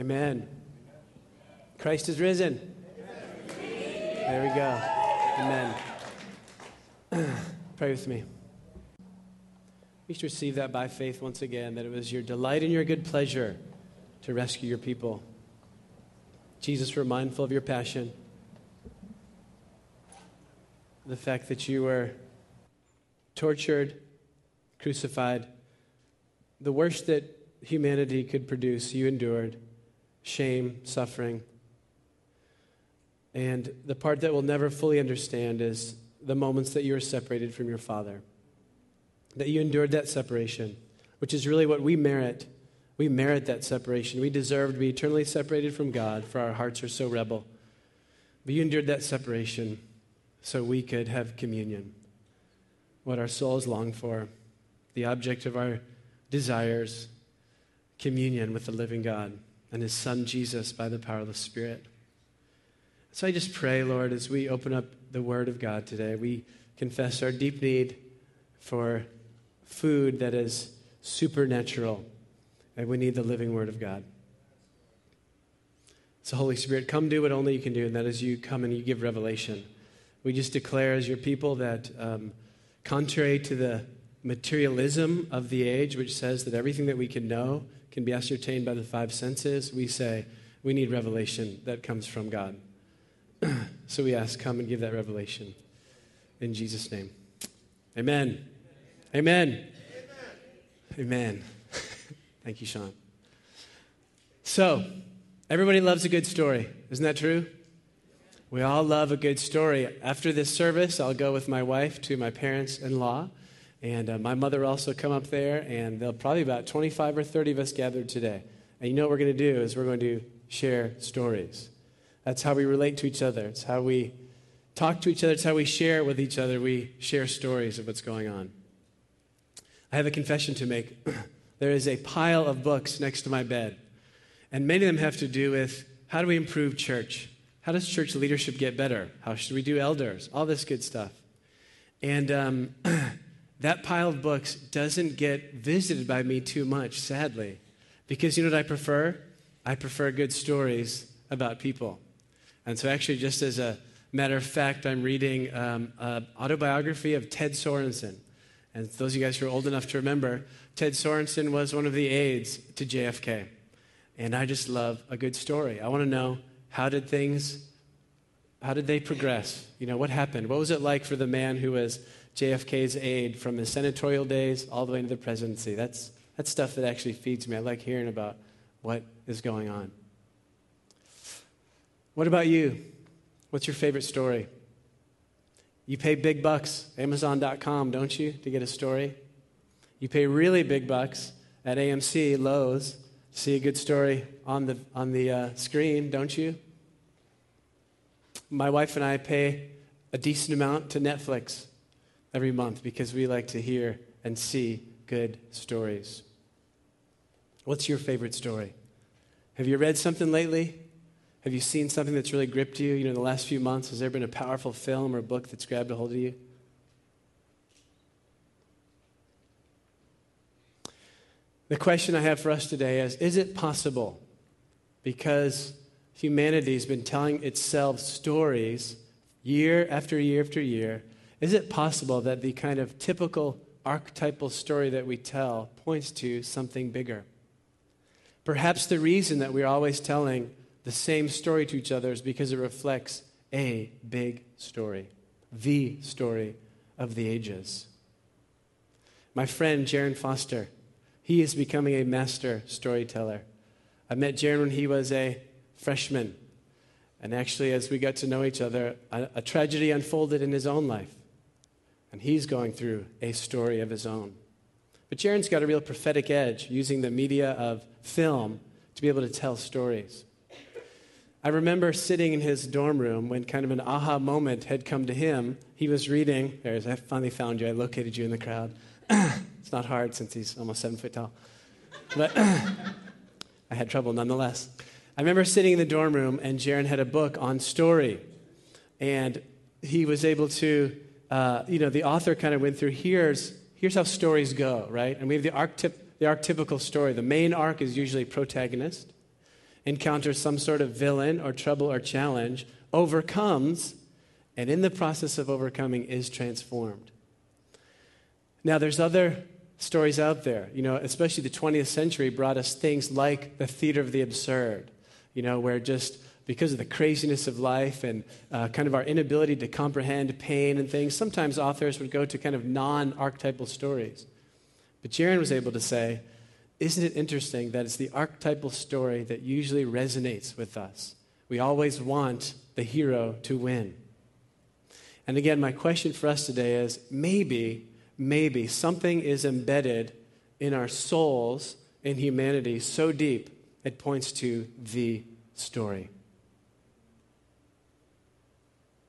Amen. Christ is risen. There we go. Amen. Pray with me. We should receive that by faith once again, that it was your delight and your good pleasure to rescue your people. Jesus, we're mindful of your passion, the fact that you were tortured, crucified, the worst that humanity could produce, you endured shame, suffering. And the part that we'll never fully understand is the moments that you were separated from your Father, that you endured that separation, which is really what we merit. We merit that separation. We deserve to be eternally separated from God, for our hearts are so rebel. But you endured that separation so we could have communion, what our souls long for, the object of our desires, communion with the living God and his son Jesus by the power of the Spirit. So I just pray, Lord, as we open up the Word of God today, we confess our deep need for food that is supernatural, and we need the living Word of God. So, Holy Spirit, come do what only you can do, and that is you come and you give revelation. We just declare as your people that, um, contrary to the materialism of the age, which says that everything that we can know can be ascertained by the five senses, we say we need revelation that comes from God. so we ask, come and give that revelation. In Jesus' name. Amen. Amen. Amen. Thank you, Sean. So, everybody loves a good story. Isn't that true? We all love a good story. After this service, I'll go with my wife to my parents in law and uh, my mother also come up there, and there'll probably about 25 or 30 of us gathered today. And you know what we're going to do is we're going to share stories. That's how we relate to each other. It's how we talk to each other. It's how we share with each other. We share stories of what's going on. I have a confession to make. there is a pile of books next to my bed, and many of them have to do with how do we improve church? How does church leadership get better? How should we do elders? All this good stuff. And um, that pile of books doesn't get visited by me too much, sadly. Because you know what I prefer? I prefer good stories about people. And so, actually, just as a matter of fact, I'm reading um, an autobiography of Ted Sorensen. And those of you guys who are old enough to remember, Ted Sorensen was one of the aides to JFK. And I just love a good story. I want to know how did things, how did they progress? You know, what happened? What was it like for the man who was JFK's aide from his senatorial days all the way into the presidency. That's, that's stuff that actually feeds me. I like hearing about what is going on. What about you? What's your favorite story? You pay big bucks, Amazon.com, don't you, to get a story? You pay really big bucks at AMC, Loews, to see a good story on the, on the uh, screen, don't you? My wife and I pay a decent amount to Netflix every month because we like to hear and see good stories. What's your favorite story? Have you read something lately? Have you seen something that's really gripped you? You know, in the last few months, has there been a powerful film or book that's grabbed a hold of you? The question I have for us today is Is it possible, because humanity's been telling itself stories year after year after year, is it possible that the kind of typical archetypal story that we tell points to something bigger? Perhaps the reason that we're always telling the same story to each other is because it reflects a big story, the story of the ages. My friend Jaron Foster, he is becoming a master storyteller. I met Jaron when he was a freshman. And actually, as we got to know each other, a, a tragedy unfolded in his own life. And he's going through a story of his own. But Jaron's got a real prophetic edge using the media of film to be able to tell stories. I remember sitting in his dorm room when kind of an aha moment had come to him. He was reading, there's, I finally found you, I located you in the crowd. it's not hard since he's almost seven foot tall. But I had trouble nonetheless. I remember sitting in the dorm room and Jaron had a book on story. And he was able to uh, you know, the author kind of went through here's, here's how stories go, right? And we have the, archetyp- the archetypical story. The main arc is usually protagonist, encounters some sort of villain or trouble or challenge, overcomes, and in the process of overcoming is transformed. Now, there's other stories out there. You know, especially the 20th century brought us things like the theater of the absurd, you know, where just because of the craziness of life and uh, kind of our inability to comprehend pain and things, sometimes authors would go to kind of non archetypal stories. But Jaron was able to say, isn't it interesting that it's the archetypal story that usually resonates with us? We always want the hero to win. And again, my question for us today is maybe, maybe something is embedded in our souls in humanity so deep it points to the story.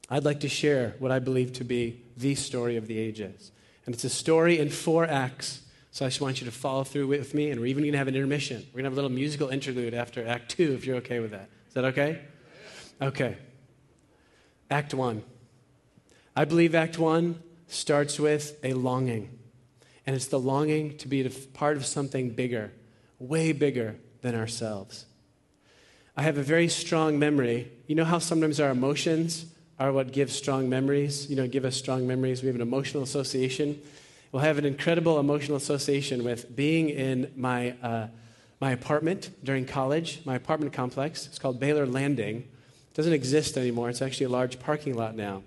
I'd like to share what I believe to be the story of the ages. And it's a story in four acts so I just want you to follow through with me, and we're even going to have an intermission. We're going to have a little musical interlude after Act Two, if you're okay with that. Is that okay? Okay. Act One. I believe Act One starts with a longing, and it's the longing to be part of something bigger, way bigger than ourselves. I have a very strong memory. You know how sometimes our emotions are what give strong memories? You know, give us strong memories. We have an emotional association We'll have an incredible emotional association with being in my, uh, my apartment during college, my apartment complex. It's called Baylor Landing. It doesn't exist anymore, it's actually a large parking lot now.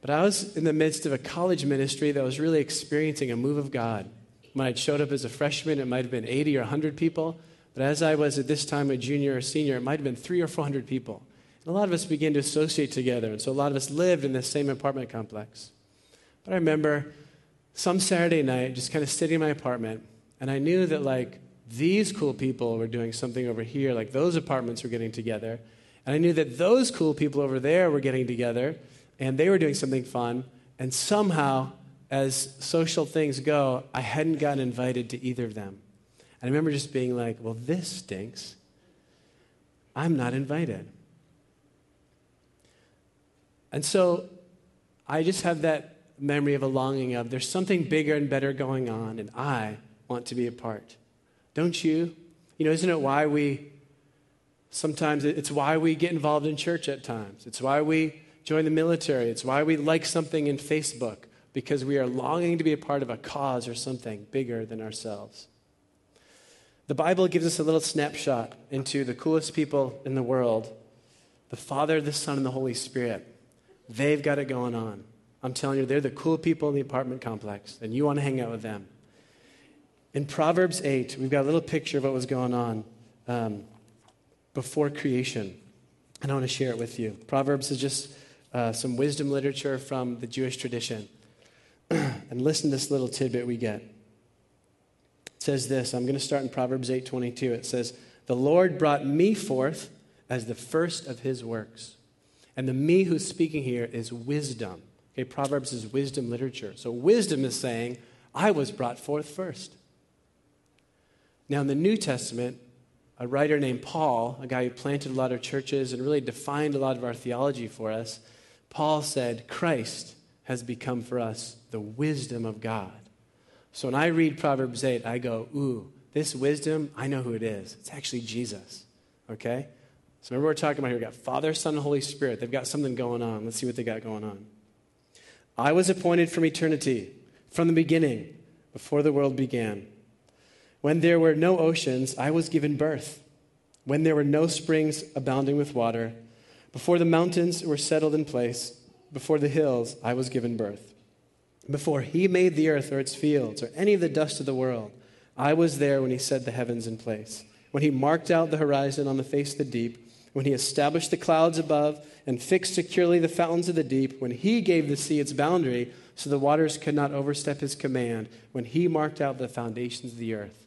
But I was in the midst of a college ministry that was really experiencing a move of God. When I showed up as a freshman, it might have been 80 or 100 people. But as I was at this time a junior or senior, it might have been three or 400 people. A lot of us began to associate together. And so a lot of us lived in the same apartment complex. But I remember some Saturday night, just kind of sitting in my apartment, and I knew that like these cool people were doing something over here, like those apartments were getting together. And I knew that those cool people over there were getting together, and they were doing something fun. And somehow, as social things go, I hadn't gotten invited to either of them. And I remember just being like, well, this stinks. I'm not invited. And so I just have that memory of a longing of there's something bigger and better going on, and I want to be a part. Don't you? You know, isn't it why we sometimes it's why we get involved in church at times? It's why we join the military. It's why we like something in Facebook because we are longing to be a part of a cause or something bigger than ourselves. The Bible gives us a little snapshot into the coolest people in the world the Father, the Son, and the Holy Spirit. They've got it going on. I'm telling you, they're the cool people in the apartment complex, and you want to hang out with them. In Proverbs 8, we've got a little picture of what was going on um, before creation, and I want to share it with you. Proverbs is just uh, some wisdom literature from the Jewish tradition. and listen to this little tidbit we get. It says this I'm going to start in Proverbs 8 22. It says, The Lord brought me forth as the first of his works. And the me who's speaking here is wisdom. Okay, Proverbs is wisdom literature. So wisdom is saying, I was brought forth first. Now, in the New Testament, a writer named Paul, a guy who planted a lot of churches and really defined a lot of our theology for us, Paul said, Christ has become for us the wisdom of God. So when I read Proverbs 8, I go, ooh, this wisdom, I know who it is. It's actually Jesus. Okay? So remember, we're talking about here. We've got Father, Son, Holy Spirit. They've got something going on. Let's see what they got going on. I was appointed from eternity, from the beginning, before the world began. When there were no oceans, I was given birth. When there were no springs abounding with water, before the mountains were settled in place, before the hills, I was given birth. Before he made the earth or its fields or any of the dust of the world, I was there when he set the heavens in place. When he marked out the horizon on the face of the deep, when he established the clouds above and fixed securely the fountains of the deep, when he gave the sea its boundary so the waters could not overstep his command, when he marked out the foundations of the earth.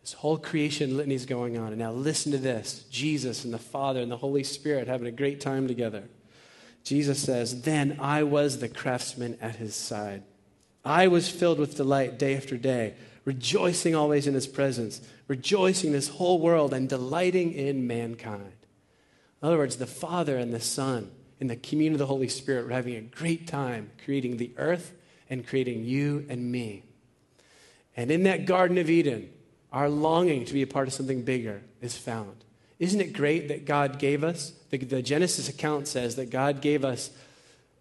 This whole creation litany is going on. And now listen to this Jesus and the Father and the Holy Spirit having a great time together. Jesus says, Then I was the craftsman at his side. I was filled with delight day after day, rejoicing always in his presence, rejoicing this whole world and delighting in mankind. In other words, the Father and the Son in the communion of the Holy Spirit were having a great time creating the earth and creating you and me. And in that Garden of Eden, our longing to be a part of something bigger is found. Isn't it great that God gave us? The, the Genesis account says that God gave us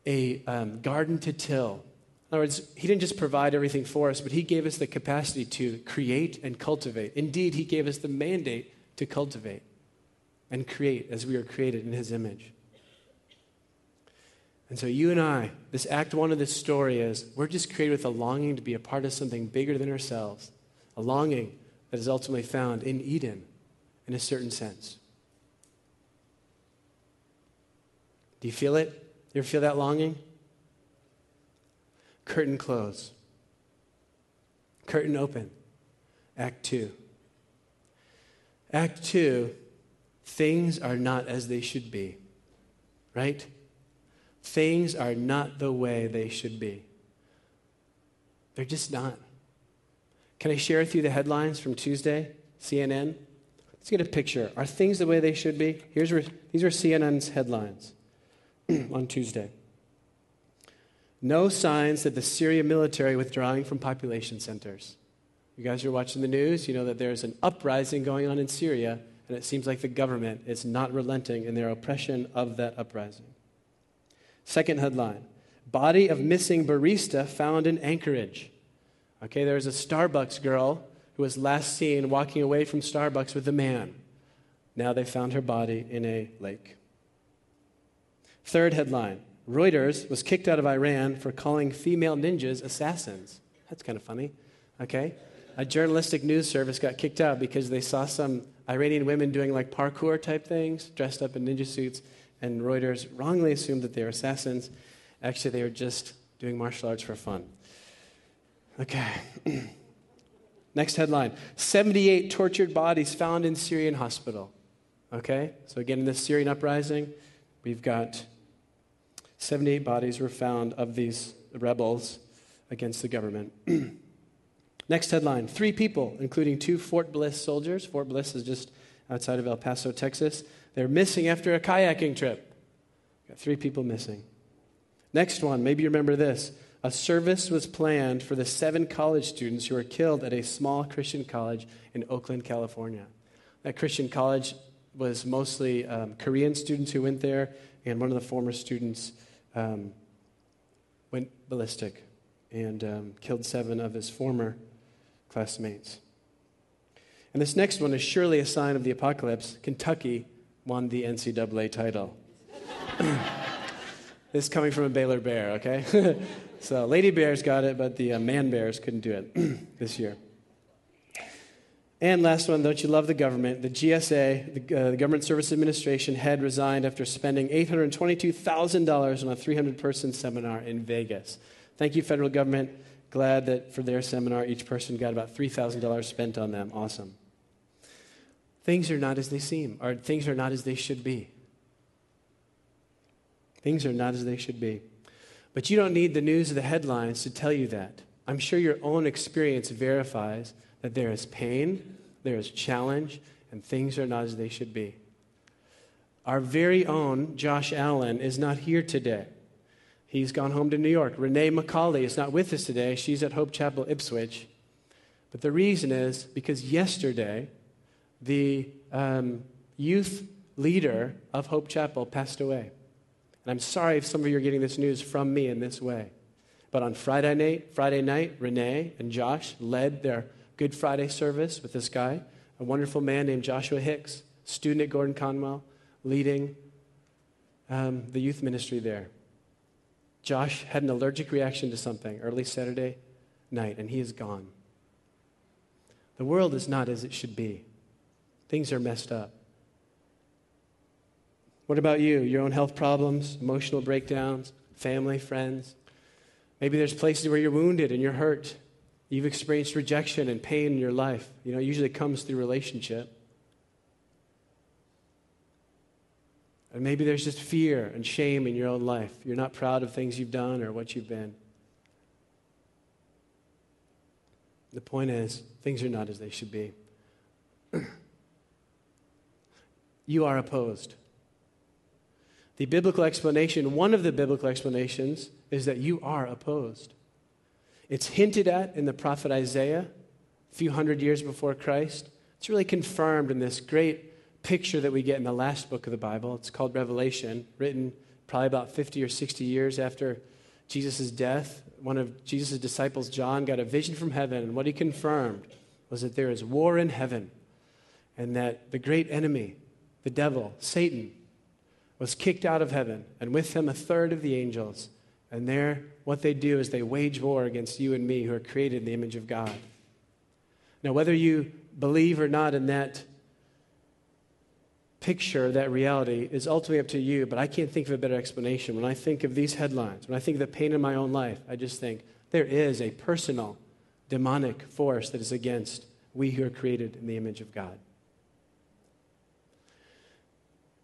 a um, garden to till. In other words, He didn't just provide everything for us, but He gave us the capacity to create and cultivate. Indeed, He gave us the mandate to cultivate and create as we are created in His image. And so, you and I, this act one of this story is we're just created with a longing to be a part of something bigger than ourselves, a longing that is ultimately found in Eden in a certain sense. Do you feel it? You ever feel that longing? Curtain close. Curtain open. Act two. Act two, things are not as they should be. Right? Things are not the way they should be. They're just not. Can I share with you the headlines from Tuesday, CNN? Let's get a picture. Are things the way they should be? Here's where, these are CNN's headlines on Tuesday. No signs that the Syria military withdrawing from population centers. You guys are watching the news, you know that there's an uprising going on in Syria, and it seems like the government is not relenting in their oppression of that uprising. Second headline Body of missing barista found in Anchorage. Okay, there's a Starbucks girl who was last seen walking away from Starbucks with a man. Now they found her body in a lake. Third headline Reuters was kicked out of Iran for calling female ninjas assassins. That's kind of funny. Okay? A journalistic news service got kicked out because they saw some Iranian women doing like parkour type things, dressed up in ninja suits, and Reuters wrongly assumed that they were assassins. Actually, they were just doing martial arts for fun. Okay. Next headline 78 tortured bodies found in Syrian hospital. Okay? So, again, in this Syrian uprising, we've got 78 bodies were found of these rebels against the government. Next headline Three people, including two Fort Bliss soldiers. Fort Bliss is just outside of El Paso, Texas. They're missing after a kayaking trip. Got three people missing. Next one, maybe you remember this. A service was planned for the seven college students who were killed at a small Christian college in Oakland, California. That Christian college was mostly um, Korean students who went there, and one of the former students um, went ballistic and um, killed seven of his former classmates. And this next one is surely a sign of the apocalypse. Kentucky won the NCAA title. this is coming from a Baylor Bear, okay? so Lady Bears got it, but the uh, Man Bears couldn't do it this year. And last one, don't you love the government? The GSA, the, uh, the Government Service Administration, head resigned after spending $822,000 on a 300 person seminar in Vegas. Thank you, federal government. Glad that for their seminar, each person got about $3,000 spent on them. Awesome. Things are not as they seem, or things are not as they should be. Things are not as they should be. But you don't need the news or the headlines to tell you that. I'm sure your own experience verifies that there is pain, there is challenge, and things are not as they should be. Our very own Josh Allen is not here today. He's gone home to New York. Renee McCauley is not with us today. She's at Hope Chapel, Ipswich. But the reason is because yesterday, the um, youth leader of Hope Chapel passed away. And I'm sorry if some of you are getting this news from me in this way. But on Friday night, Friday night, Renee and Josh led their Good Friday service with this guy, a wonderful man named Joshua Hicks, student at Gordon Conwell, leading um, the youth ministry there. Josh had an allergic reaction to something early Saturday night, and he is gone. The world is not as it should be. Things are messed up. What about you? Your own health problems, emotional breakdowns, family, friends? Maybe there's places where you're wounded and you're hurt. You've experienced rejection and pain in your life. You know, it usually comes through relationship. And maybe there's just fear and shame in your own life. You're not proud of things you've done or what you've been. The point is, things are not as they should be. you are opposed. The biblical explanation, one of the biblical explanations, is that you are opposed. It's hinted at in the prophet Isaiah a few hundred years before Christ. It's really confirmed in this great picture that we get in the last book of the Bible. It's called Revelation, written probably about 50 or 60 years after Jesus' death. One of Jesus' disciples, John, got a vision from heaven, and what he confirmed was that there is war in heaven, and that the great enemy, the devil, Satan, was kicked out of heaven, and with him a third of the angels. And there, what they do is they wage war against you and me who are created in the image of God. Now, whether you believe or not in that picture, that reality, is ultimately up to you, but I can't think of a better explanation. When I think of these headlines, when I think of the pain in my own life, I just think there is a personal, demonic force that is against we who are created in the image of God.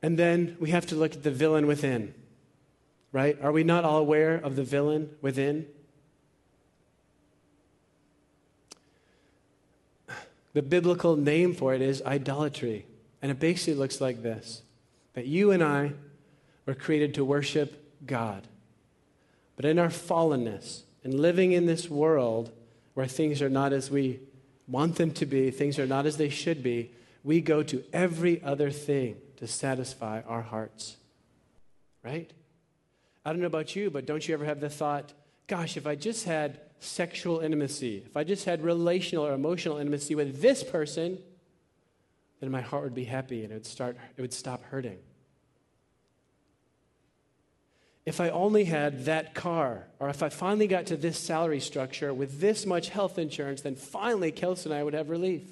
And then we have to look at the villain within, right? Are we not all aware of the villain within? The biblical name for it is idolatry. And it basically looks like this that you and I were created to worship God. But in our fallenness and living in this world where things are not as we want them to be, things are not as they should be, we go to every other thing to satisfy our hearts. Right? I don't know about you, but don't you ever have the thought, gosh, if I just had sexual intimacy, if I just had relational or emotional intimacy with this person, then my heart would be happy and it would, start, it would stop hurting. If I only had that car, or if I finally got to this salary structure with this much health insurance, then finally Kelsey and I would have relief.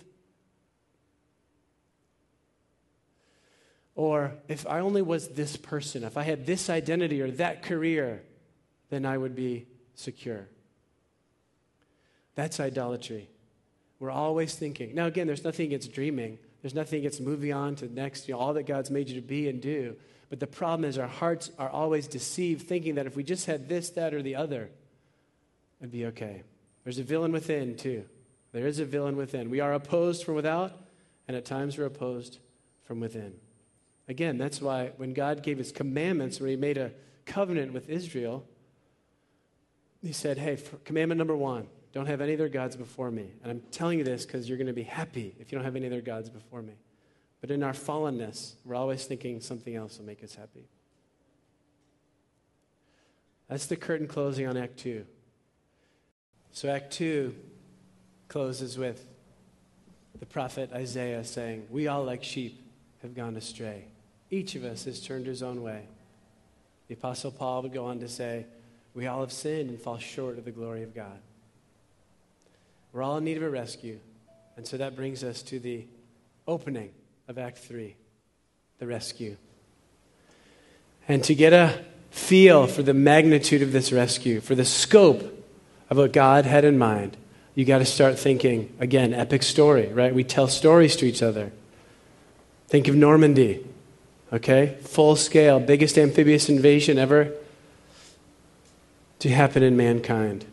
Or if I only was this person, if I had this identity or that career, then I would be secure. That's idolatry. We're always thinking. Now, again, there's nothing against dreaming. There's nothing against moving on to next, you know, all that God's made you to be and do. But the problem is our hearts are always deceived, thinking that if we just had this, that, or the other, it'd be okay. There's a villain within, too. There is a villain within. We are opposed from without, and at times we're opposed from within. Again, that's why when God gave his commandments, where he made a covenant with Israel, he said, Hey, commandment number one, don't have any other gods before me. And I'm telling you this because you're going to be happy if you don't have any other gods before me. But in our fallenness, we're always thinking something else will make us happy. That's the curtain closing on Act 2. So, Act 2 closes with the prophet Isaiah saying, We all, like sheep, have gone astray. Each of us has turned his own way. The Apostle Paul would go on to say, We all have sinned and fall short of the glory of God. We're all in need of a rescue. And so that brings us to the opening of Act 3 the rescue. And to get a feel for the magnitude of this rescue, for the scope of what God had in mind, you got to start thinking again, epic story, right? We tell stories to each other. Think of Normandy, okay? Full scale, biggest amphibious invasion ever to happen in mankind.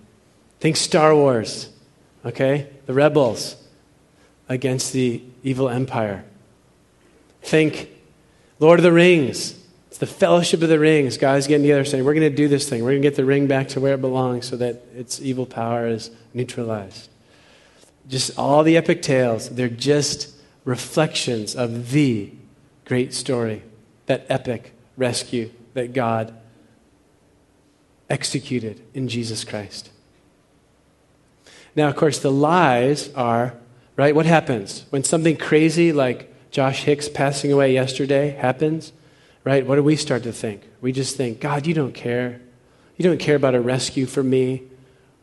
Think Star Wars, okay? The rebels against the evil empire. Think Lord of the Rings. It's the fellowship of the rings. Guys getting together saying, We're going to do this thing. We're going to get the ring back to where it belongs so that its evil power is neutralized. Just all the epic tales, they're just reflections of the great story, that epic rescue that God executed in Jesus Christ. Now, of course, the lies are, right? What happens when something crazy like Josh Hicks passing away yesterday happens, right? What do we start to think? We just think, God, you don't care. You don't care about a rescue for me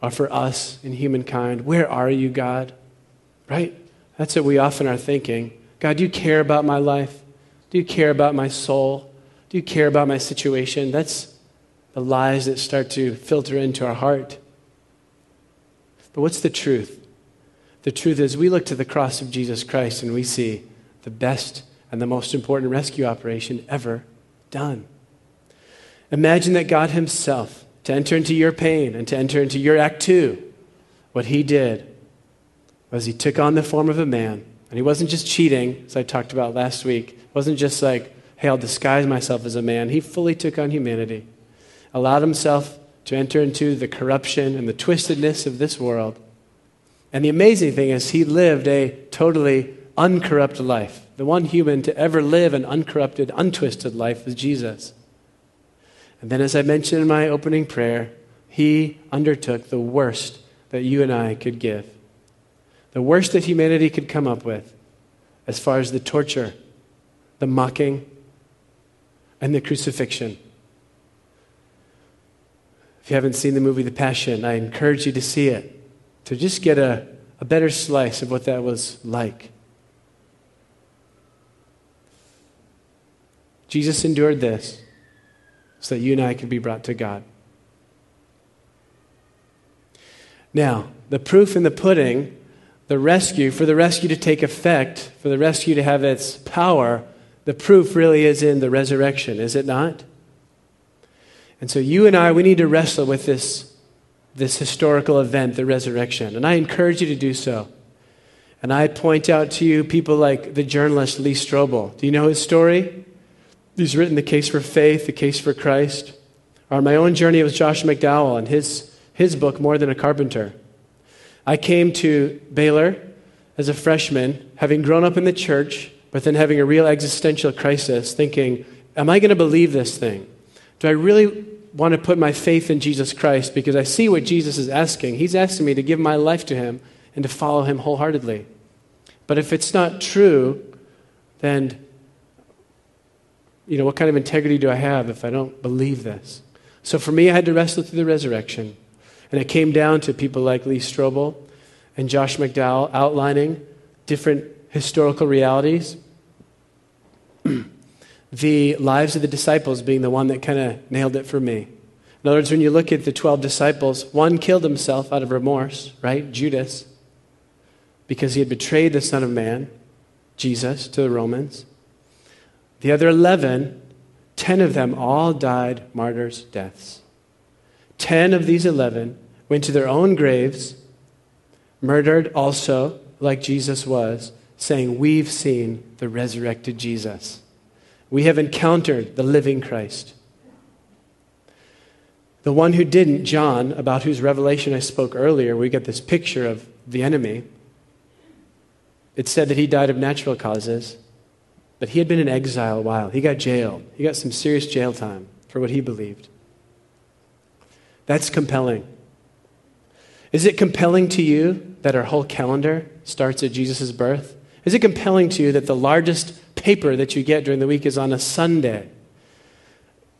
or for us in humankind. Where are you, God? Right? That's what we often are thinking. God, do you care about my life? Do you care about my soul? Do you care about my situation? That's the lies that start to filter into our heart. But what's the truth? The truth is, we look to the cross of Jesus Christ and we see the best and the most important rescue operation ever done. Imagine that God Himself, to enter into your pain and to enter into your act two, what He did was He took on the form of a man. And He wasn't just cheating, as I talked about last week. It wasn't just like, hey, I'll disguise myself as a man. He fully took on humanity, allowed Himself to enter into the corruption and the twistedness of this world. And the amazing thing is, he lived a totally uncorrupt life. The one human to ever live an uncorrupted, untwisted life was Jesus. And then, as I mentioned in my opening prayer, he undertook the worst that you and I could give. The worst that humanity could come up with as far as the torture, the mocking, and the crucifixion. If you haven't seen the movie The Passion, I encourage you to see it, to just get a, a better slice of what that was like. Jesus endured this so that you and I could be brought to God. Now, the proof in the pudding, the rescue, for the rescue to take effect, for the rescue to have its power, the proof really is in the resurrection, is it not? And so you and I, we need to wrestle with this, this historical event, the resurrection. And I encourage you to do so. And I point out to you people like the journalist Lee Strobel. Do you know his story? He's written The Case for Faith, The Case for Christ. Or my own journey with Josh McDowell and his, his book, More Than a Carpenter. I came to Baylor as a freshman, having grown up in the church, but then having a real existential crisis, thinking, Am I going to believe this thing? Do I really want to put my faith in Jesus Christ? Because I see what Jesus is asking. He's asking me to give my life to Him and to follow Him wholeheartedly. But if it's not true, then you know, what kind of integrity do I have if I don't believe this? So for me, I had to wrestle through the resurrection. And it came down to people like Lee Strobel and Josh McDowell outlining different historical realities. the lives of the disciples being the one that kind of nailed it for me. In other words, when you look at the 12 disciples, one killed himself out of remorse, right? Judas, because he had betrayed the Son of Man, Jesus, to the Romans. The other 11, 10 of them all died martyrs' deaths. 10 of these 11 went to their own graves, murdered also, like Jesus was, saying, We've seen the resurrected Jesus. We have encountered the living Christ. The one who didn't, John, about whose revelation I spoke earlier, we get this picture of the enemy. It said that he died of natural causes. But he had been in exile a while. He got jailed. He got some serious jail time for what he believed. That's compelling. Is it compelling to you that our whole calendar starts at Jesus' birth? Is it compelling to you that the largest paper that you get during the week is on a Sunday?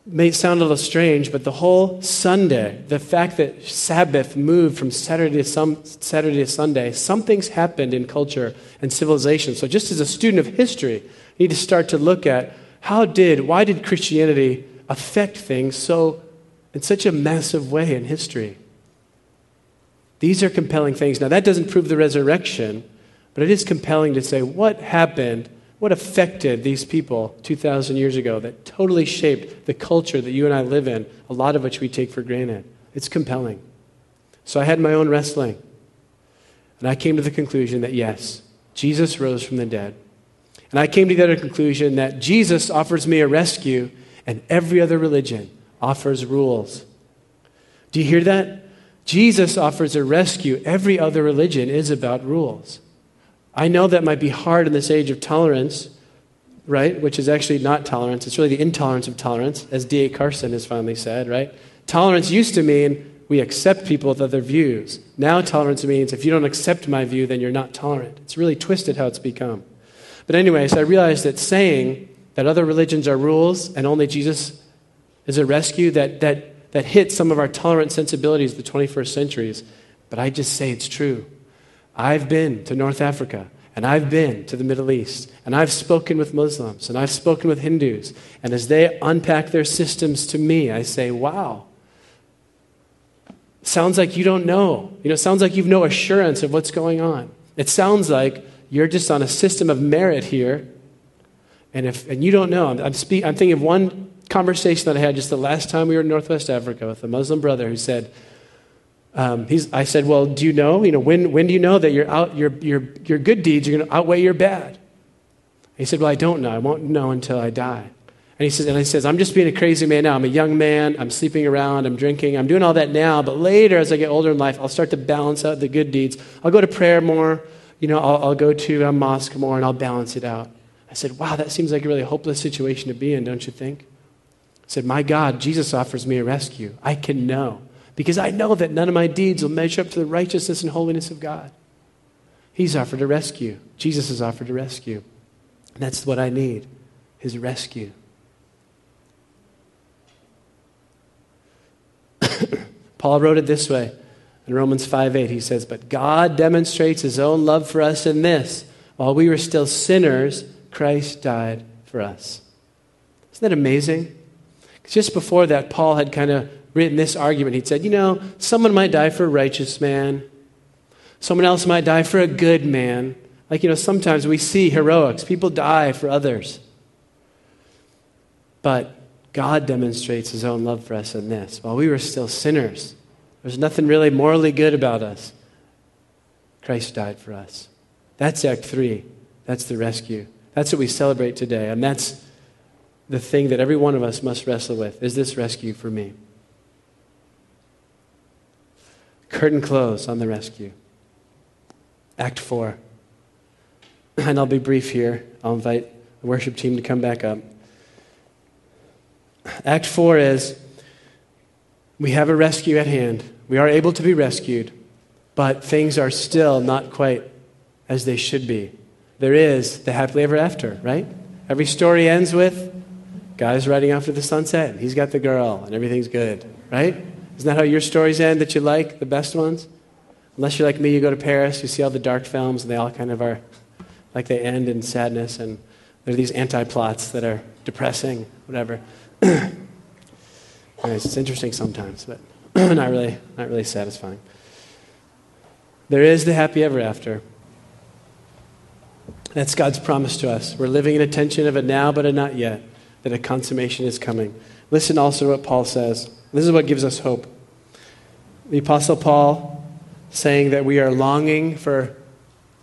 may sound a little strange, but the whole Sunday, the fact that Sabbath moved from Saturday to, some, Saturday to Sunday, something's happened in culture and civilization. So, just as a student of history, you need to start to look at how did, why did Christianity affect things so, in such a massive way in history? These are compelling things. Now, that doesn't prove the resurrection, but it is compelling to say what happened what affected these people 2,000 years ago that totally shaped the culture that you and I live in, a lot of which we take for granted. It's compelling. So I had my own wrestling. And I came to the conclusion that yes, Jesus rose from the dead. And I came to the other conclusion that Jesus offers me a rescue, and every other religion offers rules. Do you hear that? Jesus offers a rescue. Every other religion is about rules. I know that might be hard in this age of tolerance, right? Which is actually not tolerance. It's really the intolerance of tolerance, as D.A. Carson has finally said, right? Tolerance used to mean we accept people with other views. Now, tolerance means if you don't accept my view, then you're not tolerant. It's really twisted how it's become. But, anyways, I realized that saying that other religions are rules and only Jesus is a rescue, that, that, that hits some of our tolerant sensibilities of the 21st centuries. But I just say it's true. I've been to North Africa and I've been to the Middle East and I've spoken with Muslims and I've spoken with Hindus. And as they unpack their systems to me, I say, wow. Sounds like you don't know. You know, sounds like you've no assurance of what's going on. It sounds like you're just on a system of merit here. And, if, and you don't know. I'm, I'm, speak, I'm thinking of one conversation that I had just the last time we were in Northwest Africa with a Muslim brother who said, um, I said, Well, do you know? You know when, when do you know that your, out, your, your, your good deeds are going to outweigh your bad? he said, Well, I don't know. I won't know until I die. And he says, and he says, I'm just being a crazy man now. I'm a young man. I'm sleeping around. I'm drinking. I'm doing all that now. But later, as I get older in life, I'll start to balance out the good deeds. I'll go to prayer more. you know, I'll, I'll go to a mosque more and I'll balance it out. I said, wow, that seems like a really hopeless situation to be in, don't you think? I said, my God, Jesus offers me a rescue. I can know because I know that none of my deeds will measure up to the righteousness and holiness of God. He's offered a rescue. Jesus has offered a rescue. And that's what I need, his rescue. Paul wrote it this way in Romans 5 8. He says, But God demonstrates his own love for us in this while we were still sinners, Christ died for us. Isn't that amazing? Just before that, Paul had kind of written this argument. He'd said, You know, someone might die for a righteous man, someone else might die for a good man. Like, you know, sometimes we see heroics, people die for others. But God demonstrates his own love for us in this. While we were still sinners, there's nothing really morally good about us. Christ died for us. That's Act 3. That's the rescue. That's what we celebrate today. And that's the thing that every one of us must wrestle with. Is this rescue for me? Curtain close on the rescue. Act 4. And I'll be brief here. I'll invite the worship team to come back up. Act 4 is we have a rescue at hand. We are able to be rescued, but things are still not quite as they should be. There is the happily ever after, right? Every story ends with guy's riding off to the sunset, he's got the girl, and everything's good, right? Isn't that how your stories end that you like, the best ones? Unless you're like me, you go to Paris, you see all the dark films, and they all kind of are like they end in sadness, and there are these anti plots that are depressing, whatever. it's interesting sometimes, but not really, not really satisfying. There is the happy ever after. That's God's promise to us. We're living in a tension of a now but a not yet, that a consummation is coming. Listen also to what Paul says. This is what gives us hope. The Apostle Paul saying that we are longing for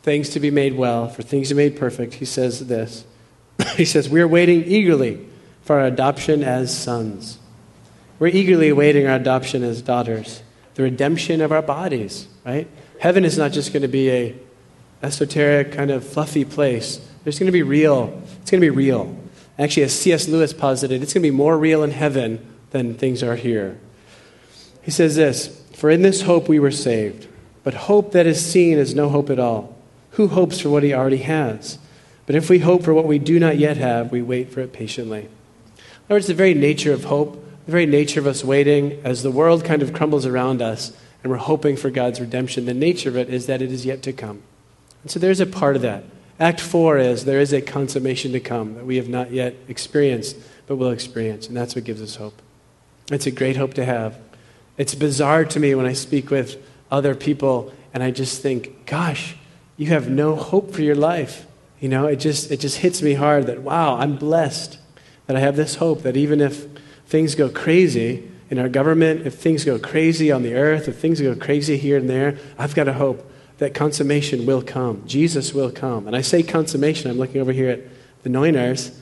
things to be made well, for things to be made perfect. He says this. he says, We are waiting eagerly for our adoption as sons. We're eagerly awaiting our adoption as daughters, the redemption of our bodies, right? Heaven is not just going to be a esoteric, kind of fluffy place. There's going to be real. It's going to be real. Actually, as C.S. Lewis posited, it's going to be more real in heaven than things are here. He says this For in this hope we were saved. But hope that is seen is no hope at all. Who hopes for what he already has? But if we hope for what we do not yet have, we wait for it patiently. Other words, the very nature of hope, the very nature of us waiting as the world kind of crumbles around us and we're hoping for God's redemption, the nature of it is that it is yet to come. And so there's a part of that. Act four is there is a consummation to come that we have not yet experienced, but will experience. And that's what gives us hope. It's a great hope to have. It's bizarre to me when I speak with other people and I just think, gosh, you have no hope for your life. You know, it just, it just hits me hard that, wow, I'm blessed that I have this hope that even if things go crazy in our government, if things go crazy on the earth, if things go crazy here and there, I've got a hope that consummation will come. Jesus will come. And I say consummation, I'm looking over here at the Neunars.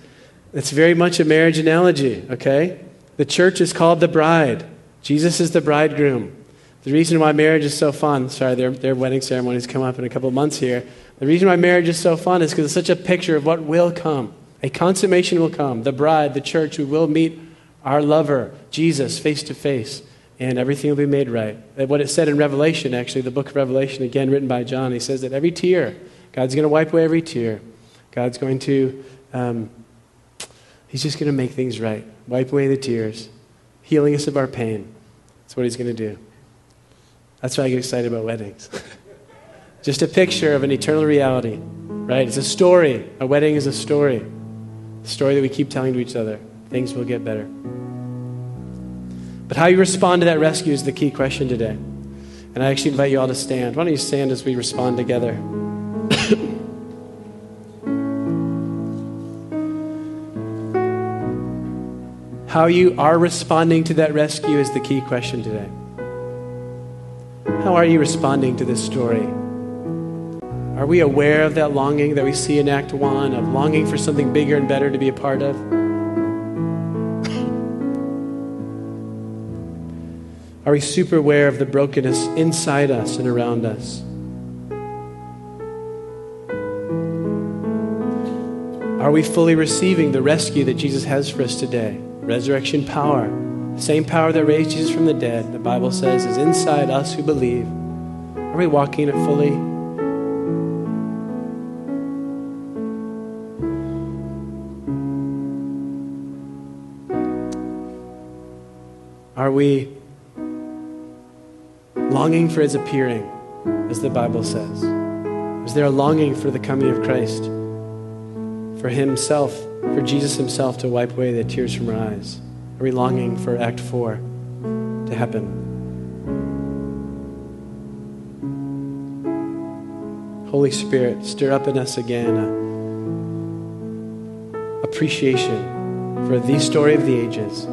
It's very much a marriage analogy, okay? The church is called the bride. Jesus is the bridegroom. The reason why marriage is so fun, sorry, their, their wedding ceremonies come up in a couple months here. The reason why marriage is so fun is because it's such a picture of what will come. A consummation will come. The bride, the church, we will meet our lover, Jesus, face to face and everything will be made right. What it said in Revelation, actually, the book of Revelation, again written by John, he says that every tear, God's going to wipe away every tear. God's going to, um, he's just going to make things right, wipe away the tears, healing us of our pain. That's what he's going to do. That's why I get excited about weddings. just a picture of an eternal reality, right? It's a story. A wedding is a story. A story that we keep telling to each other. Things will get better. But how you respond to that rescue is the key question today. And I actually invite you all to stand. Why don't you stand as we respond together? How you are responding to that rescue is the key question today. How are you responding to this story? Are we aware of that longing that we see in Act 1 of longing for something bigger and better to be a part of? Are we super aware of the brokenness inside us and around us? Are we fully receiving the rescue that Jesus has for us today? Resurrection power. The same power that raised Jesus from the dead, the Bible says, is inside us who believe. Are we walking it fully? Are we longing for his appearing, as the Bible says? Is there a longing for the coming of Christ? For himself, for Jesus himself to wipe away the tears from our eyes? Are we longing for Act 4 to happen? Holy Spirit, stir up in us again appreciation for the story of the ages